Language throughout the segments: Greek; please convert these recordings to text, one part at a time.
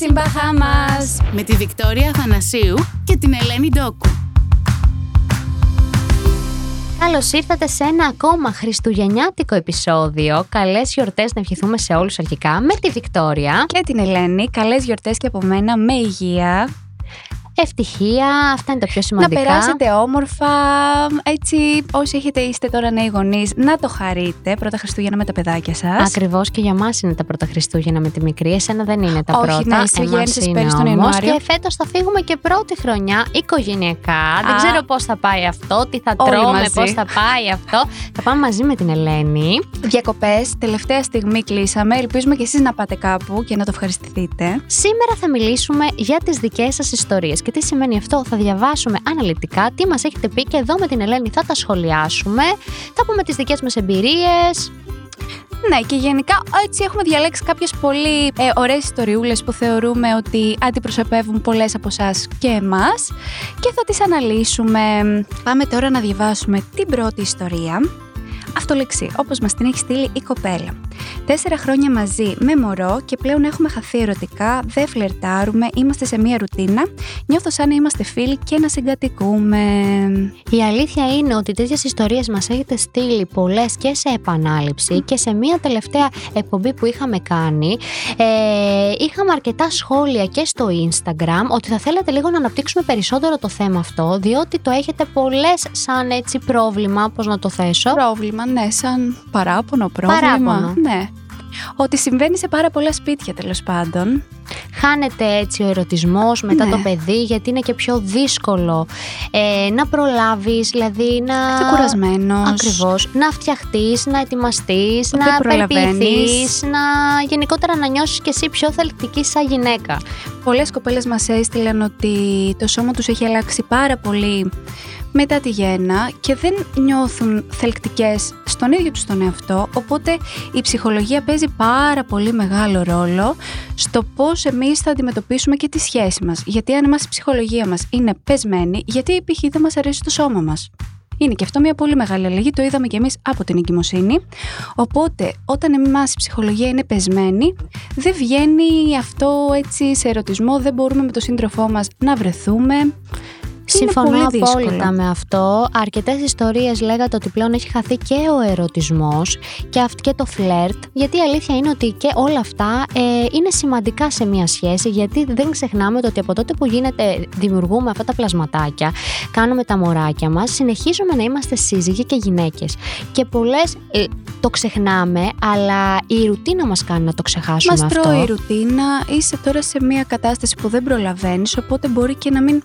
in Bahamas με τη Βικτόρια Αθανασίου και την Ελένη Ντόκου. Καλώς ήρθατε σε ένα ακόμα χριστουγεννιάτικο επεισόδιο. Καλές γιορτές να ευχηθούμε σε όλους αρχικά με τη Βικτόρια. και την Ελένη. Καλές γιορτές και από μένα με υγεία. Ευτυχία, αυτά είναι τα πιο σημαντικά. Να περάσετε όμορφα. Έτσι, όσοι έχετε είστε τώρα νέοι γονείς, να το χαρείτε πρώτα Χριστούγεννα με τα παιδάκια σας. Ακριβώς και για μας είναι τα πρώτα Χριστούγεννα με τη μικρή. Εσένα δεν είναι τα Όχι, πρώτα. ναι, εσύ Εμάς γέννησες είναι πέρυσι τον όμως. Ιανουάριο. Και φέτος θα φύγουμε και πρώτη χρονιά οικογενειακά. Δεν Α. ξέρω πώς θα πάει αυτό, τι θα Όλοι τρώμε, μαζί. πώς θα πάει αυτό. θα πάμε μαζί με την Ελένη. Διακοπές, τελευταία στιγμή κλείσαμε. Ελπίζουμε και εσείς να πάτε κάπου και να το ευχαριστηθείτε. Σήμερα θα μιλήσουμε για τις δικές σας ιστορίες. Και τι σημαίνει αυτό, θα διαβάσουμε αναλυτικά τι μας έχετε πει και εδώ με την Ελένη θα τα σχολιάσουμε. Θα πούμε τις δικές μας εμπειρίες. Ναι, και γενικά έτσι έχουμε διαλέξει κάποιες πολύ ε, ωραίες ιστοριούλες που θεωρούμε ότι αντιπροσωπεύουν πολλές από εσάς και εμάς και θα τις αναλύσουμε. Πάμε τώρα να διαβάσουμε την πρώτη ιστορία. Αυτολεξή, όπως μας την έχει στείλει η κοπέλα. Τέσσερα χρόνια μαζί με μωρό και πλέον έχουμε χαθεί ερωτικά, δεν φλερτάρουμε, είμαστε σε μία ρουτίνα. Νιώθω σαν να είμαστε φίλοι και να συγκατοικούμε. Η αλήθεια είναι ότι τέτοιες ιστορίες μας έχετε στείλει πολλές και σε επανάληψη και σε μία τελευταία εκπομπή που είχαμε κάνει ε, είχαμε αρκετά σχόλια και στο Instagram ότι θα θέλατε λίγο να αναπτύξουμε περισσότερο το θέμα αυτό διότι το έχετε πολλές σαν έτσι πρόβλημα, πώς να το θέσω. Πρόβλημα, ναι, σαν παράπονο, πρόβλημα. Παράπονο. Ναι. Ότι συμβαίνει σε πάρα πολλά σπίτια τέλος πάντων. χάνεται έτσι ο ερωτισμός μετά Ναι. το παιδί γιατί είναι και πιο δύσκολο ε, να προλάβεις, δηλαδή να... Είσαι κουρασμένος. Ακριβώς, να φτιαχτείς, να ετοιμαστείς, Δεν να προλαβαίνεις. περιποιηθείς, να γενικότερα να νιώσεις και εσύ πιο θελκτική σαν γυναίκα. Πολλές κοπέλες μας έστειλαν ότι το σώμα τους έχει αλλάξει πάρα πολύ μετά τη γέννα και δεν νιώθουν θελκτικές στον ίδιο τους τον εαυτό, οπότε η ψυχολογία παίζει πάρα πολύ μεγάλο ρόλο στο πώς εμείς θα αντιμετωπίσουμε και τη σχέση μας. Γιατί αν εμάς η ψυχολογία μας είναι πεσμένη, γιατί π.χ. δεν μας αρέσει το σώμα μας. Είναι και αυτό μια πολύ μεγάλη αλλαγή, το είδαμε και εμείς από την εγκυμοσύνη. Οπότε, όταν εμάς η ψυχολογία είναι πεσμένη, δεν βγαίνει αυτό έτσι σε ερωτισμό, δεν μπορούμε με τον σύντροφό μας να βρεθούμε. Συμφωνώ πολύ δύσκολο. απόλυτα με αυτό. Αρκετές ιστορίες λέγατε ότι πλέον έχει χαθεί και ο ερωτισμός και, αυ- και το φλερτ. Γιατί η αλήθεια είναι ότι και όλα αυτά ε, είναι σημαντικά σε μια σχέση. Γιατί δεν ξεχνάμε το ότι από τότε που γίνεται, δημιουργούμε αυτά τα πλασματάκια, κάνουμε τα μωράκια μας, συνεχίζουμε να είμαστε σύζυγοι και γυναίκες. Και πολλές το ξεχνάμε, αλλά η ρουτίνα μας κάνει να το ξεχάσουμε Μας αυτό. τρώει η ρουτίνα, είσαι τώρα σε μια κατάσταση που δεν προλαβαίνεις, οπότε μπορεί και να μην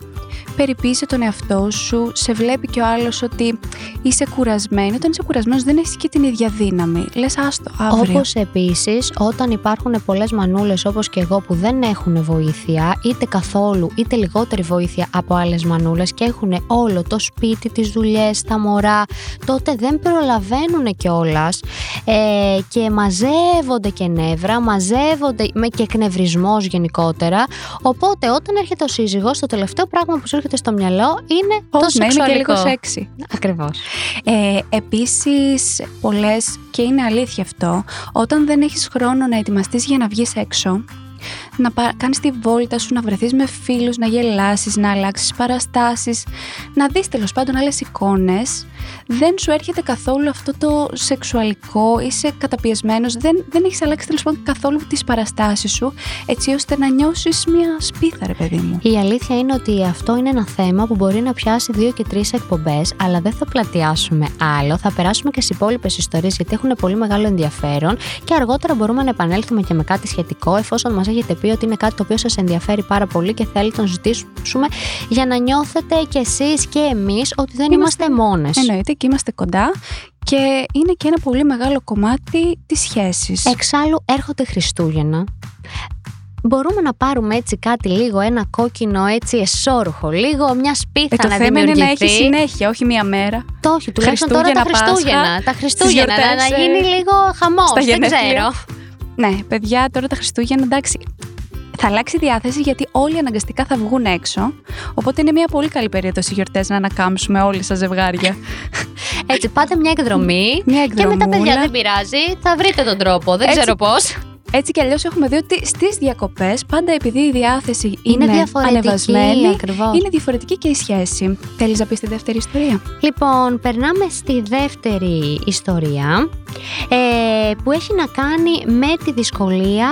περιποιείσαι τον εαυτό σου, σε βλέπει και ο άλλος ότι είσαι κουρασμένη. Όταν είσαι κουρασμένος δεν έχεις και την ίδια δύναμη. Λες άστο, αύριο. Όπως επίσης όταν υπάρχουν πολλές μανούλες όπως και εγώ που δεν έχουν βοήθεια είτε καθόλου είτε λιγότερη βοήθεια από άλλες μανούλες και έχουν όλο το σπίτι, τις δουλειές, τα μωρά τότε δεν προλαβαίνουν κιόλας ε, και μαζεύονται και νεύρα, μαζεύονται με και εκνευρισμός γενικότερα οπότε όταν έρχεται ο σύζυγος το τελευταίο πράγμα που σου έρχεται στο μυαλό είναι το Πώς να είμαι και σεξουαλικό. λίγο σεξι. Ακριβώς. Ε, επίσης, πολλές, και είναι αλήθεια αυτό, όταν δεν έχεις χρόνο να ετοιμαστείς για να βγεις έξω, να πα- κάνεις τη βόλτα σου, να βρεθείς με φίλους, να γελάσεις, να αλλάξεις παραστάσεις, να δεις τέλος πάντων άλλες εικόνες, δεν σου έρχεται καθόλου αυτό το σεξουαλικό, είσαι καταπιεσμένος, δεν, δεν έχεις αλλάξει τέλος πάντων καθόλου τις παραστάσεις σου, έτσι ώστε να νιώσεις μια σπίθα ρε παιδί μου. Η αλήθεια είναι ότι αυτό είναι ένα θέμα που μπορεί να πιάσει δύο και τρεις εκπομπές, αλλά δεν θα πλατιάσουμε άλλο. Θα περάσουμε και στις υπόλοιπες ιστορίες γιατί έχουν πολύ μεγάλο ενδιαφέρον και αργότερα μπορούμε να επανέλθουμε και με κάτι σχετικό, εφόσον μας έχετε πει ότι είναι κάτι το οποίο σας ενδιαφέρει πάρα πολύ και θέλετε να ζητήσουμε για να νιώθετε κι εσείς και εμείς ότι δεν είμαστε, μόνες. Εννοείται και είμαστε κοντά και είναι και ένα πολύ μεγάλο κομμάτι της σχέσης. Εξάλλου έρχονται Χριστούγεννα. Μπορούμε να πάρουμε έτσι κάτι λίγο, ένα κόκκινο έτσι εσόρουχο, λίγο μιας σπίθα Ε, το να θέμα είναι να δημιουργηθεί. έχει συνέχεια, όχι μία μέρα. Το όχι, τουλάχιστον τώρα τα Χριστούγεννα, Χριστούγεννα. Πάσχα, τα Χριστούγεννα, στις να, να γιορτές, γίνει ε, λίγο χαμός. στα Δεν γενέθλια. ξέρω. Ναι, παιδιά, τώρα τα Χριστούγεννα, εντάξει. Θα αλλάξει η διάθεση γιατί όλοι αναγκαστικά θα βγουν έξω. Οπότε είναι μια πολύ καλή περίοδο οι γιορτές να ανακάμψουμε όλοι σα ζευγάρια. Έτσι, πάτε μια εκδρομή. Μια Και με τα παιδιά εκδρομούλα. δεν πειράζει, θα βρείτε τον τρόπο. Δεν Έτσι. ξέρω πώς. Έτσι κι αλλιώς έχουμε δει ότι στις διακοπές, πάντα επειδή η διάθεση είναι, Είναι διαφορετική, ανεβασμένη, ακριβώς. είναι διαφορετική και η σχέση. Θέλεις να πεις τη δεύτερη ιστορία; Λοιπόν, περνάμε στη δεύτερη ιστορία ε, που έχει να κάνει με τη δυσκολία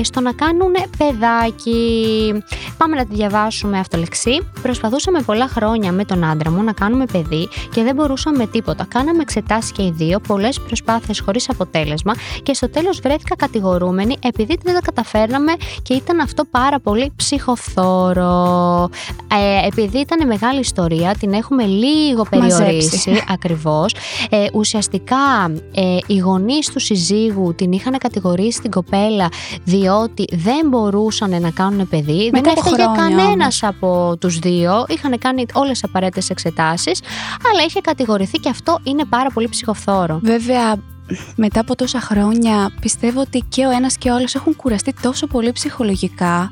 ε, στο να κάνουν παιδάκι. Πάμε να τη διαβάσουμε αυτολεξή. Προσπαθούσαμε πολλά χρόνια με τον άντρα μου να κάνουμε παιδί και δεν μπορούσαμε με τίποτα. Κάναμε εξετάσεις και οι δύο, πολλές προσπάθειες χωρίς αποτέλεσμα και στο τέλος βρέθηκα κατηγορούμενη επειδή δεν τα καταφέρναμε και ήταν αυτό πάρα πολύ ψυχοφθόρο. Ε, επειδή ήταν μεγάλη ιστορία, την έχουμε λίγο Μαζέψει. περιορίσει ακριβώς. Ε, ουσιαστικά ε, οι γονείς του συζύγου την είχαν κατηγορήσει την κοπέλα διότι δεν μπορούσαν να κάνουν παιδί. Μετά δεν από έφταιγε χρόνια κανένας από τους δύο. Είχαν κάνει όλες τις απαραίτητες εξετάσεις αλλά είχε κατηγορηθεί και αυτό είναι πάρα πολύ ψυχοφθόρο. Βέβαια, μετά από τόσα χρόνια, πιστεύω ότι και ο ένας και ο άλλος έχουν κουραστεί τόσο πολύ ψυχολογικά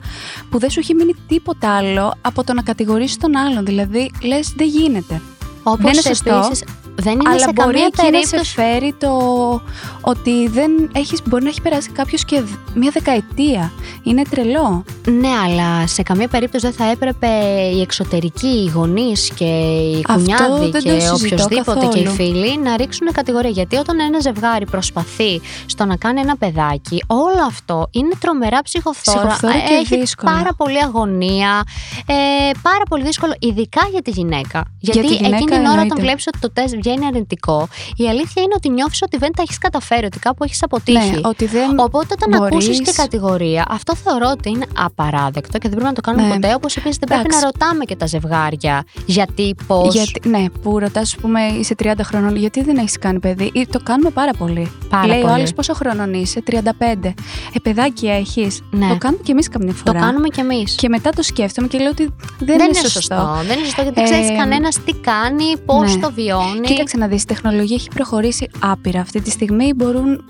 που δεν σου έχει μείνει τίποτα άλλο από το να κατηγορήσεις τον άλλον. Δηλαδή, λες δεν γίνεται. Όπως Δεν είναι σωστό, επίσης, δεν είναι Αλλά σε μπορεί καμία εκεί να σε περίπτωση φέρει το ότι δεν έχεις, μπορεί να έχει περάσει κάποιος και δ- μία δεκαετία. Είναι τρελό. Ναι, αλλά σε καμία περίπτωση δεν θα έπρεπε οι εξωτερικοί, οι γονείς και οι Αυτό κουνιάδοι δεν το και συζητώ οποιοδήποτε και οι καθόλου. φίλοι να ρίξουν κατηγορία. Γιατί όταν ένα ζευγάρι προσπαθεί στο να κάνει ένα παιδάκι, όλο αυτό είναι τρομερά ψυχοφθόρο. Ψυχοφθόρο και Έχει δύσκολο. πάρα πολύ αγωνία. Ε, πάρα πολύ δύσκολο, ειδικά για τη γυναίκα. Γιατί τη γυναίκα εκείνη την ώρα, εννοείται. όταν βλέπεις ότι το τεστ βγαίνει αρνητικό, η αλήθεια είναι ότι νιώθεις ότι δεν τα έχεις καταφέρει, ότι κάπου έχεις αποτύχει. Ναι, ότι δεν Οπότε όταν μπορείς- ακούσεις και κατηγορία, αυτό θεωρώ ότι είναι απαράδεκτο και δεν πρέπει να το κάνουμε Ναι. ποτέ. Όπως επίσης δεν πρέπει Εντάξει. να ρωτάμε και τα ζευγάρια γιατί, πώς. Γιατί, ναι, που ρωτάς, ας πούμε, είσαι 30 χρονών, γιατί δεν έχεις κάνει παιδί. Ή το κάνουμε πάρα πολύ. Πάρα Λέει πολύ. ο άλλο πόσο χρονών είσαι, 35. Ε, παιδάκι έχεις; Ναι. Το κάνουμε κι εμείς καμιά Το φορά. κάνουμε κι εμείς. Και μετά το σκέφτομαι και λέω ότι δεν, Δεν, είναι είναι σωστό. σωστό. Δεν είναι σωστό γιατί δεν Ε, ξέρει κανένας τι κάνει, πώς ναι. το βιώνει. Κοίταξε να δεις, η τεχνολογία έχει προχωρήσει άπειρα. Αυτή τη στιγμή μπορούν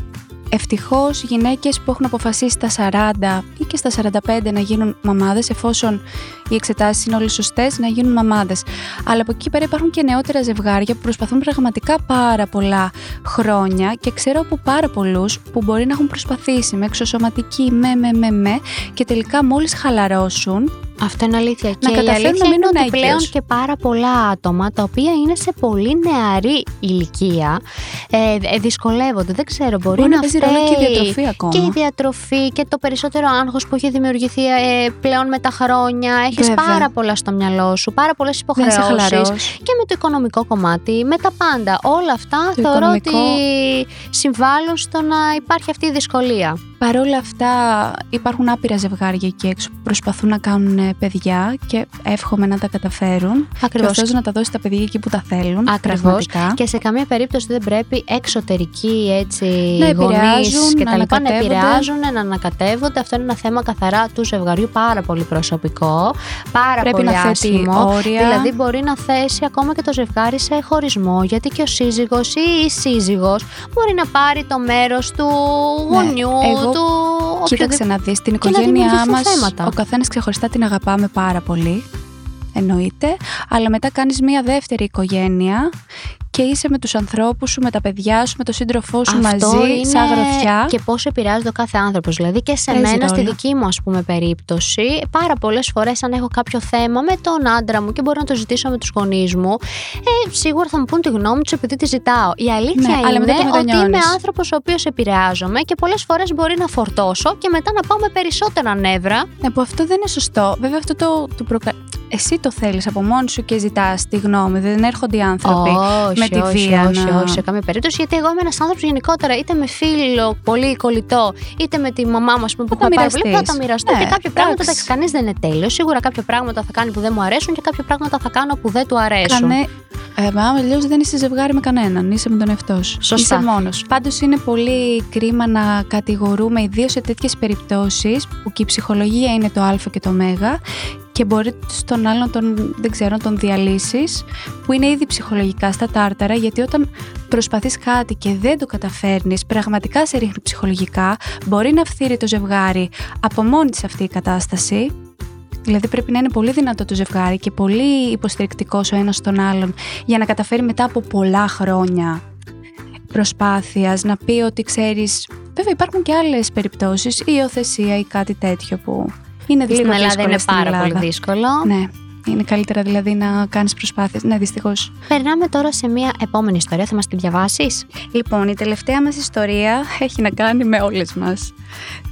ευτυχώς γυναίκες που έχουν αποφασίσει στα 40 ή και στα 45 να γίνουν μαμάδες εφόσον οι εξετάσεις είναι όλες σωστές να γίνουν μαμάδες. Αλλά από εκεί πέρα υπάρχουν και νεότερα ζευγάρια που προσπαθούν πραγματικά πάρα πολλά χρόνια και ξέρω από πάρα πολλούς που μπορεί να έχουν προσπαθήσει με εξωσωματική, με, με, με, με και τελικά μόλις χαλαρώσουν Αυτό είναι αλήθεια. και η καταφέρουν να αλήθεια είναι μείνουν ότι πλέον έγκυος. και πάρα πολλά άτομα τα οποία είναι σε πολύ νεαρή ηλικία ε, ε, δυσκολεύονται. Δεν ξέρω, μπορεί, Μπορεί να να παίζει ρόλο και η φταίει διατροφή ακόμα. Και η διατροφή και το περισσότερο άγχος που έχει δημιουργηθεί ε, πλέον με τα χρόνια. Έχεις Βέβαια. πάρα πολλά στο μυαλό σου, πάρα πολλές Δεν σε υποχρεώσεις. χαλαρώσει. Και με το οικονομικό κομμάτι, με τα πάντα. Όλα αυτά Το θεωρώ οικονομικό- ότι συμβάλλουν στο να υπάρχει αυτή η δυσκολία. Παρ' όλα αυτά υπάρχουν άπειρα ζευγάρια εκεί έξω που προσπαθούν να κάνουν ε, παιδιά και εύχομαι να τα καταφέρουν. Και ο Ακριβώς. Θεός να τα δώσει τα παιδιά εκεί που τα θέλουν. Ακριβώς. Πραγματικά. Και σε καμία περίπτωση δεν πρέπει εξωτερικοί έτσι, Να γονείς επηρεάζουν, και να τα λοιπά να ανακατεύονται. επηρεάζουν, να ανακατεύονται. Αυτό είναι ένα θέμα καθαρά του ζευγαριού πάρα πολύ προσωπικό, πάρα Πρέπει πολύ να θέτει άσχημο. όρια. Δηλαδή μπορεί να θέσει ακόμα και το ζευγάρι σε χωρισμό, γιατί και ο σύζυγος ή η σύζυγος μπορεί να πάρει το μέρος του γονιού, Ναι, εγώ- του Κοίταξε να δεις, την και να οικογένειά δημιουργηθούν μας θέματα. ο καθένας ξεχωριστά την αγαπάμε πάρα πολύ. Εννοείται. Αλλά μετά κάνεις μία δεύτερη οικογένεια και είσαι με τους ανθρώπους σου, με τα παιδιά σου, με τον σύντροφό σου Αυτό μαζί, είναι σαν γροθιά. Και πώς επηρεάζει ο κάθε άνθρωπος. Δηλαδή και σε Παίζει μένα, στη ρόλο. δική μου ας πούμε περίπτωση, πάρα πολλές φορές αν έχω κάποιο θέμα με τον άντρα μου και μπορώ να το ζητήσω με τους γονείς μου, ε, σίγουρα θα μου πούν τη γνώμη τους επειδή τη ζητάω. Η αλήθεια Ναι, αλλά είναι μετά το ότι είμαι μετανιώνεις. άνθρωπος ο οποίος επηρεάζομαι και πολλές φορές μπορεί να φορτώσω και μετά να πάω με περισσότερα νεύρα. Ναι, που αυτό δεν είναι σωστό. Βέβαια, αυτό το, το προκα... Εσύ το θέλεις από μόνη σου και ζητάς τη γνώμη. Δεν έρχονται οι άνθρωποι όχι, με τη όχι, βία. όχι, να- όχι, σε καμία περίπτωση. Γιατί εγώ είμαι ένας άνθρωπος γενικότερα, είτε με φίλο πολύ κολλητό, είτε με τη μαμά μου, ας πούμε, που Θα τα έχουμε πάρα πολύ. Θα μοιραστείς. τα μοιραστώ Ναι, και κάποια πράγματα. εντάξει. Εντάξει, κανείς δεν είναι τέλειος. Σίγουρα κάποια πράγματα θα κάνει που δεν μου αρέσουν και κάποια πράγματα θα κάνω που δεν του αρέσουν. Κανε... Ε, μα αλλιώς δεν είσαι ζευγάρι με κανέναν. Είσαι με τον εαυτό σου. Σωστά. Είσαι μόνος. Πάντως είναι πολύ κρίμα να κατηγορούμε, ιδίως σε τέτοιες περιπτώσεις που και η ψυχολογία είναι το Α και το Μ και μπορεί στον άλλον τον, δεν ξέρω, να τον διαλύσεις, που είναι ήδη ψυχολογικά στα τάρταρα, γιατί όταν προσπαθείς κάτι και δεν το καταφέρνεις, πραγματικά σε ρίχνει ψυχολογικά, μπορεί να φθείρει το ζευγάρι από μόνη της αυτή η κατάσταση. Δηλαδή πρέπει να είναι πολύ δυνατό το ζευγάρι και πολύ υποστηρικτικός ο ένας τον άλλον για να καταφέρει μετά από πολλά χρόνια προσπάθειας να πει ότι ξέρεις Βέβαια, υπάρχουν και άλλες περιπτώσεις, η υιοθεσία ή κάτι τέτοιο που είναι Στην λίγο Ελλάδα δύσκολο είναι στην πάρα Ελλάδα. πολύ δύσκολο. Ναι. Είναι καλύτερα δηλαδή να κάνεις προσπάθειες. Ναι, δυστυχώς. Περνάμε τώρα σε μια επόμενη ιστορία. Θα μας τη διαβάσεις; Λοιπόν, η τελευταία μας ιστορία έχει να κάνει με όλες μας.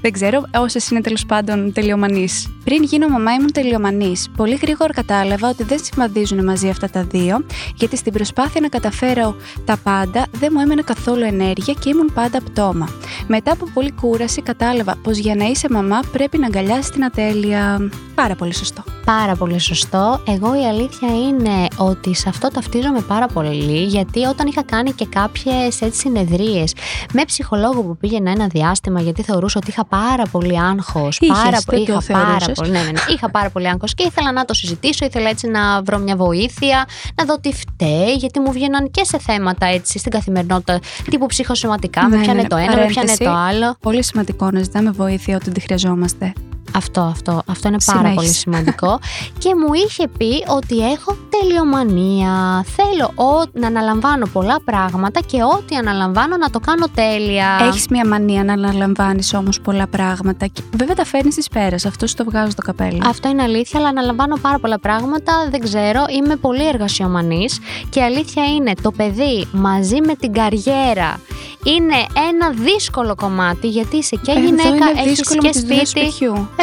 Δεν ξέρω, όσες είναι τέλος πάντων τελειομανείς. Πριν γίνω μαμά, ήμουν τελειομανής. Πολύ γρήγορα κατάλαβα ότι δεν συμβαδίζουν μαζί αυτά τα δύο, γιατί στην προσπάθεια να καταφέρω τα πάντα δεν μου έμενε καθόλου ενέργεια και ήμουν πάντα πτώμα. Μετά από πολλή κούραση, κατάλαβα πως για να είσαι μαμά πρέπει να αγκαλιάσεις την ατέλεια. Πάρα πολύ σωστό. Πάρα πολύ σωστό. Εγώ η αλήθεια είναι ότι σε αυτό ταυτίζομαι πάρα πολύ, γιατί όταν είχα κάνει και κάποιες έτσι συνεδρίες με ψυχολόγο που πήγαινα ένα διάστημα, γιατί θεωρούσα ότι είχα πάρα πολύ άγχος. Είχες, Πάρα, δεν είχα, το πάρα θεωρούσες. πολύ, ναι, ναι, ναι. είχα πάρα πολύ άγχος και ήθελα να το συζητήσω, ήθελα έτσι να βρω μια βοήθεια, να δω τι φταίει, γιατί μου βγαίναν και σε θέματα έτσι στην καθημερινότητα, τύπου ψυχοσωματικά. με Ναι, πιάνε ναι, το ένα, με πιάνε παρένθεση. το άλλο. Πολύ σημαντικό να ζητάμε βοήθεια όταν τη χρειαζόμαστε. Αυτό, αυτό, αυτό είναι πάρα Συνέχισε. πολύ σημαντικό. και μου είχε πει ότι έχω τελειομανία. Θέλω ο- να αναλαμβάνω πολλά πράγματα και ό,τι αναλαμβάνω να το κάνω τέλεια. Έχεις μια μανία να αναλαμβάνεις όμως πολλά πράγματα. Και βέβαια τα φέρνεις τη πέρα. Αυτό σου το βγάζω το καπέλο. Αυτό είναι αλήθεια, αλλά αναλαμβάνω πάρα πολλά πράγματα. Δεν ξέρω, είμαι πολύ εργασιομανής και η αλήθεια είναι το παιδί μαζί με την καριέρα είναι ένα δύσκολο κομμάτι γιατί είσαι και Ε, Εδώ γυναίκα, είναι έχεις δύσκολο και με τις δουλειές σπίτι.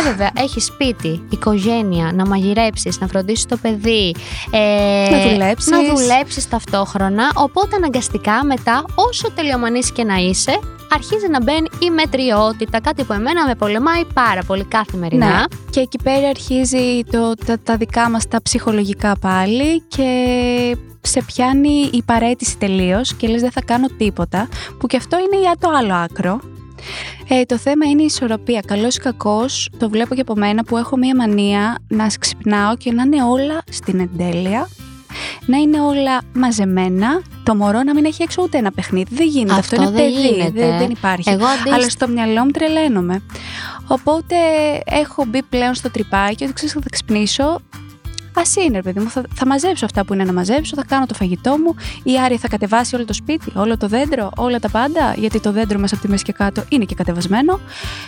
Σπιτιού. Ε, βέβαια, έχεις σπίτι, οικογένεια, να μαγειρέψεις, να φροντίσεις το παιδί. Ε, Να δουλέψεις. Να δουλέψεις ταυτόχρονα. Οπότε αναγκαστικά μετά, όσο τελειομανής και να είσαι, αρχίζει να μπαίνει η μετριότητα. Κάτι που εμένα με πολεμάει πάρα πολύ καθημερινά. Ναι. Και εκεί πέρα αρχίζει το, τα, τα δικά μας τα ψυχολογικά πάλι και σε πιάνει η παρέτηση τελείως και λες δεν θα κάνω τίποτα που και αυτό είναι για το άλλο άκρο. Ε, το θέμα είναι η ισορροπία. Καλός ή κακός, το βλέπω και από μένα που έχω μία μανία να ξυπνάω και να είναι όλα στην εντέλεια, να είναι όλα μαζεμένα, το μωρό να μην έχει έξω ούτε ένα παιχνίδι. Δεν γίνεται. Αυτό, Αυτό είναι δεν παιδί. γίνεται. Δεν, δεν υπάρχει. Εγώ αντίστοιχα. Αλλά στο μυαλό μου τρελαίνομαι. Οπότε έχω μπει πλέον στο τρυπάκι ότι ξέρεις θα ξυπνήσω. Α είναι, ρε παιδί μου, θα, θα μαζέψω αυτά που είναι να μαζέψω, θα κάνω το φαγητό μου. Η Άρη θα κατεβάσει όλο το σπίτι, όλο το δέντρο, όλα τα πάντα, γιατί το δέντρο μέσα από τη μέση και κάτω είναι και κατεβασμένο.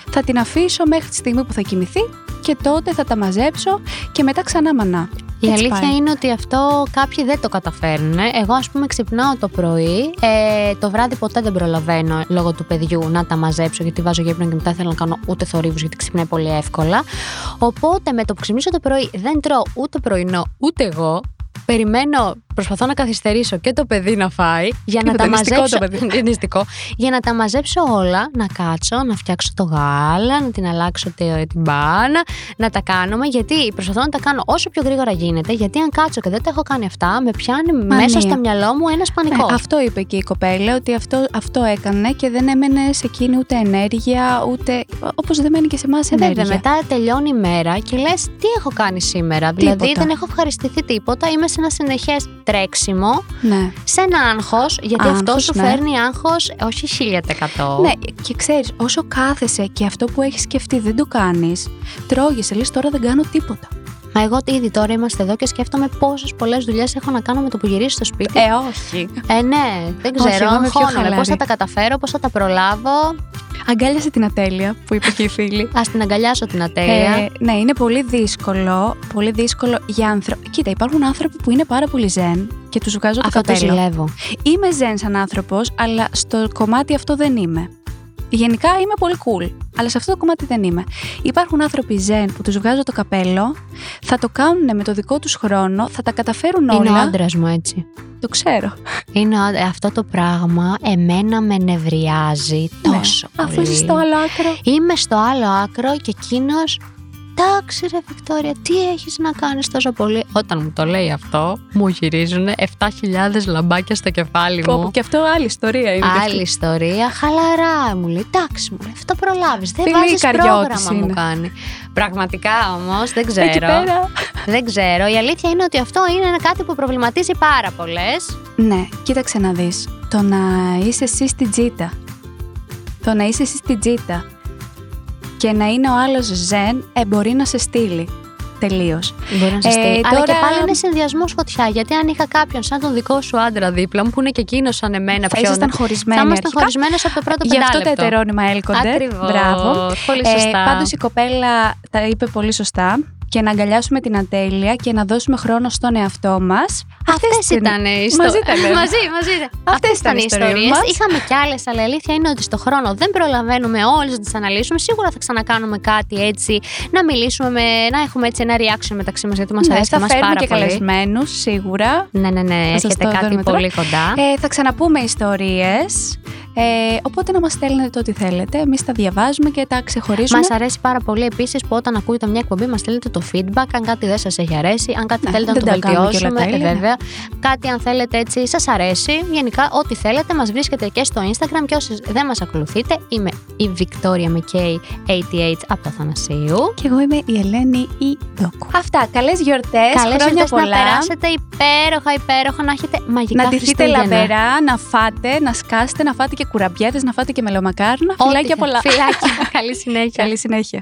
Θα την αφήσω μέχρι τη στιγμή που θα κοιμηθεί και τότε θα τα μαζέψω και μετά ξανά μανά. Η Έτσι αλήθεια πάει. είναι ότι αυτό κάποιοι δεν το καταφέρνουν. Εγώ, ας πούμε, ξυπνάω το πρωί. Ε, το βράδυ ποτέ δεν προλαβαίνω λόγω του παιδιού να τα μαζέψω, γιατί βάζω γέπνο και μετά θέλω να κάνω ούτε θορύβους, γιατί ξυπνάει πολύ εύκολα. Οπότε με το που ξυπνήσω το πρωί δεν τρώω ούτε πρωινό, ούτε εγώ. Περιμένω, προσπαθώ να καθυστερήσω και το παιδί να φάει για να Τίποτα, τα νηστικό μαζέψω. το παιδί. Είναι νηστικό. για να τα μαζέψω όλα, να κάτσω, να φτιάξω το γάλα, να την αλλάξω τε- την μπάνα, να τα κάνουμε. Γιατί προσπαθώ να τα κάνω όσο πιο γρήγορα γίνεται. Γιατί αν κάτσω και δεν τα έχω κάνει αυτά, με πιάνει μέσα στο μυαλό μου ένας πανικός. Ναι, αυτό είπε και η κοπέλα, ότι αυτό, αυτό έκανε και δεν έμενε σε εκείνη ούτε ενέργεια, ούτε. όπως δεν μένει και σε εμάς Βέβαια, ενέργεια. μετά τελειώνει η μέρα και λες τι έχω κάνει σήμερα. Δηλαδή Τίποτα. δεν έχω ευχαριστηθεί τίποτα. Είμαι σε ένα συνεχές τρέξιμο, Ναι. σε ένα άγχος, γιατί αυτό Άγχος, σου ναι. φέρνει άγχος όχι 1000%. Ναι, και ξέρεις, όσο κάθεσαι και αυτό που έχεις σκεφτεί δεν το κάνεις, τρώγεσαι, λες τώρα δεν κάνω τίποτα. Μα εγώ ήδη τώρα είμαστε εδώ και σκέφτομαι πόσες πολλές δουλειές έχω να κάνω με το που γυρίσω στο σπίτι. Ε, όχι. Ε, ναι, δεν Όχι, ξέρω. εγώ είμαι πιο Αγχώνομαι. χαλαρή. Πώς θα τα καταφέρω, πώς θα τα προλάβω. Αγκάλιασε την ατέλεια που είπε και η φίλη. Α την αγκαλιάσω την ατέλεια. Ε, ναι, είναι πολύ δύσκολο. Πολύ δύσκολο για άνθρωπο. Κοίτα, υπάρχουν άνθρωποι που είναι πάρα πολύ ζεν και τους βγάζω το Αυτό το καπέλο. ζηλεύω. Είμαι ζεν σαν άνθρωπος, αλλά στο κομμάτι αυτό δεν είμαι. Γενικά είμαι πολύ cool, αλλά σε αυτό το κομμάτι δεν είμαι. Υπάρχουν άνθρωποι ζεν που τους βγάζω το καπέλο, θα το κάνουν με το δικό τους χρόνο, θα τα καταφέρουν Είναι ο όλα. άντρας μου έτσι. Το ξέρω. Είναι ο άντρα- αυτό το πράγμα εμένα με νευριάζει τόσο Ναι, Αφού πολύ. είσαι στο άλλο άκρο. Είμαι στο άλλο άκρο και εκείνος. Εντάξει ρε Βικτόρια, τι έχεις να κάνεις τόσο πολύ; Όταν μου το λέει αυτό, μου γυρίζουν 7.000 λαμπάκια στο κεφάλι Πω, μου. πω, Και αυτό άλλη ιστορία είναι. και αυτή. Άλλη ιστορία, χαλαρά μου λέει. Εντάξει μου λέει, αυτό προλάβεις. Δεν Φίλη, βάζεις η καριώτης πρόγραμμα μου είναι. κάνει. Πραγματικά όμως δεν Εκεί ξέρω. πέρα. Δεν ξέρω. Η αλήθεια είναι ότι αυτό είναι κάτι που προβληματίζει πάρα πολλές. Ναι, κοίταξε να δεις. Το να είσαι εσύ στην τζίτα. Το να είσαι εσύ στην τζίτα και να είναι ο άλλος ζεν, ε, μπορεί να σε στείλει. τελείως. Μπορεί να σε Ε, στείλει. Αλλά και τώρα- πάλι είναι συνδυασμός φωτιά. Γιατί αν είχα κάποιον σαν τον δικό σου άντρα δίπλα μου, που είναι και εκείνος σαν εμένα Θα πιο. ήσασταν χωρισμένοι. Θα ήμασταν αρχικά. χωρισμένες από το πρώτο Γι' αυτό τα πεντάλεπτο. ετερόνυμα έλκονται. Ακριβώς. Μπράβο. Πολύ σωστά. Ε, Πάντως η κοπέλα τα είπε πολύ σωστά. Και να αγκαλιάσουμε την ατέλεια και να δώσουμε χρόνο στον εαυτό μας. Αυτές ήταν οι ιστορίες. Μαζί ήταν. μαζί, μαζί. Αυτές ήταν οι ιστορίες μας. Είχαμε κι άλλες, αλλά η αλήθεια είναι ότι στο χρόνο δεν προλαβαίνουμε όλες να τις αναλύσουμε. Σίγουρα θα ξανακάνουμε κάτι έτσι, να μιλήσουμε, με, να έχουμε έτσι ένα reaction μεταξύ μας, γιατί μας Ναι, αρέσει και θα μας φέρουμε πάρα και πολύ. καλεσμένους, σίγουρα. Ναι, ναι, ναι, Θα σας έρχεται το κάτι δούμε τώρα. πολύ κοντά. Ε, θα ξαναπούμε ιστορίες. Ε, οπότε να μας στέλνετε το ό,τι θέλετε. Εμείς τα διαβάζουμε και τα ξεχωρίζουμε. Μας αρέσει πάρα πολύ επίσης που όταν ακούτε μια εκπομπή μας στέλνετε το feedback. Αν κάτι δεν σας έχει αρέσει, αν κάτι Ναι, θέλετε να δεν το τα κάνουμε και όλα βελτιώσουμε. τέλεια, ε, ναι. βέβαια. Κάτι αν θέλετε έτσι σας αρέσει. Γενικά, ό,τι θέλετε, μας βρίσκεται και στο Instagram. Και όσοι δεν μας ακολουθείτε, είμαι η Victoria McKay 88 από το Αθανασίου. Και εγώ είμαι η Ελένη η Ντόκου. Αυτά. Καλές γιορτές. Καλές χρόνια γιορτές να πολλά. περάσετε υπέροχα, υπέροχα, να έχετε μαγικά να ντυθείτε Χριστούγεννα. λαμπερά, να φάτε, να σκάσετε, να φάτε και κουραμπιέδες, να φάτε και μελομακάρνα. Ό,τι Φιλάκια θε- πολλά. Φιλάκια. Καλή συνέχεια. Καλή συνέχεια.